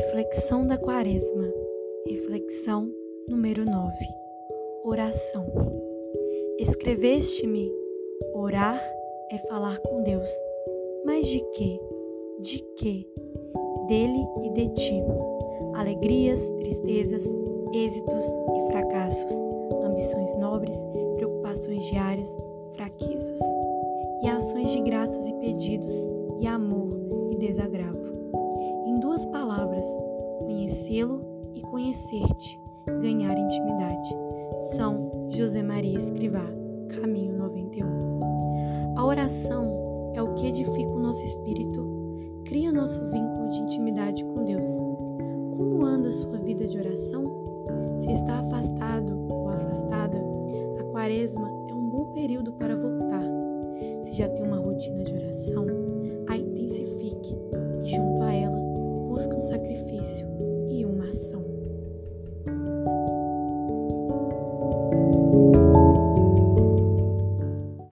Reflexão da Quaresma. Reflexão número 9. Oração. Escreveste-me: orar é falar com Deus. Mas de quê? De quê? Dele e de ti. Alegrias, tristezas, êxitos e fracassos, ambições nobres, preocupações diárias, fraquezas, e ações de graças e pedidos, e amor e desagravo. Em duas palavras, conhecê-lo e conhecer-te, ganhar intimidade. São José Maria Escrivá, Caminho 91. A oração é o que edifica o nosso espírito, cria nosso vínculo de intimidade com Deus. Como anda sua vida de oração? Se está afastado ou afastada, a quaresma é um bom período para voltar. Se já tem uma rotina de oração, busca um sacrifício.